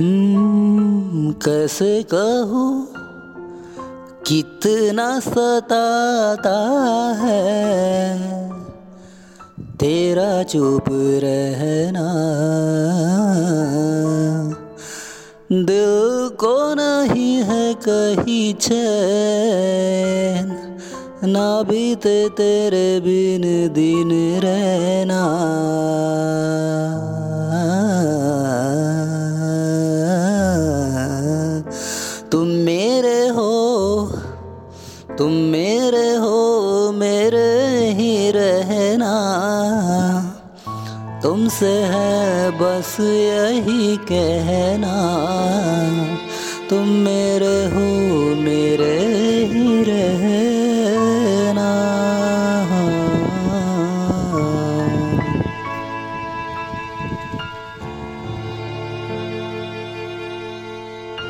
हम्म, कैसे कहूँ कितना सताता है। तेरा चुप रहना दिल को नहीं है कहीं चैन ना बीते तेरे बिन दिन रहना। तुम मेरे हो, तुम मेरे हो, मेरे ही रहना। तुमसे है बस यही कहना। तुम मेरे हो, मेरे ही रहना।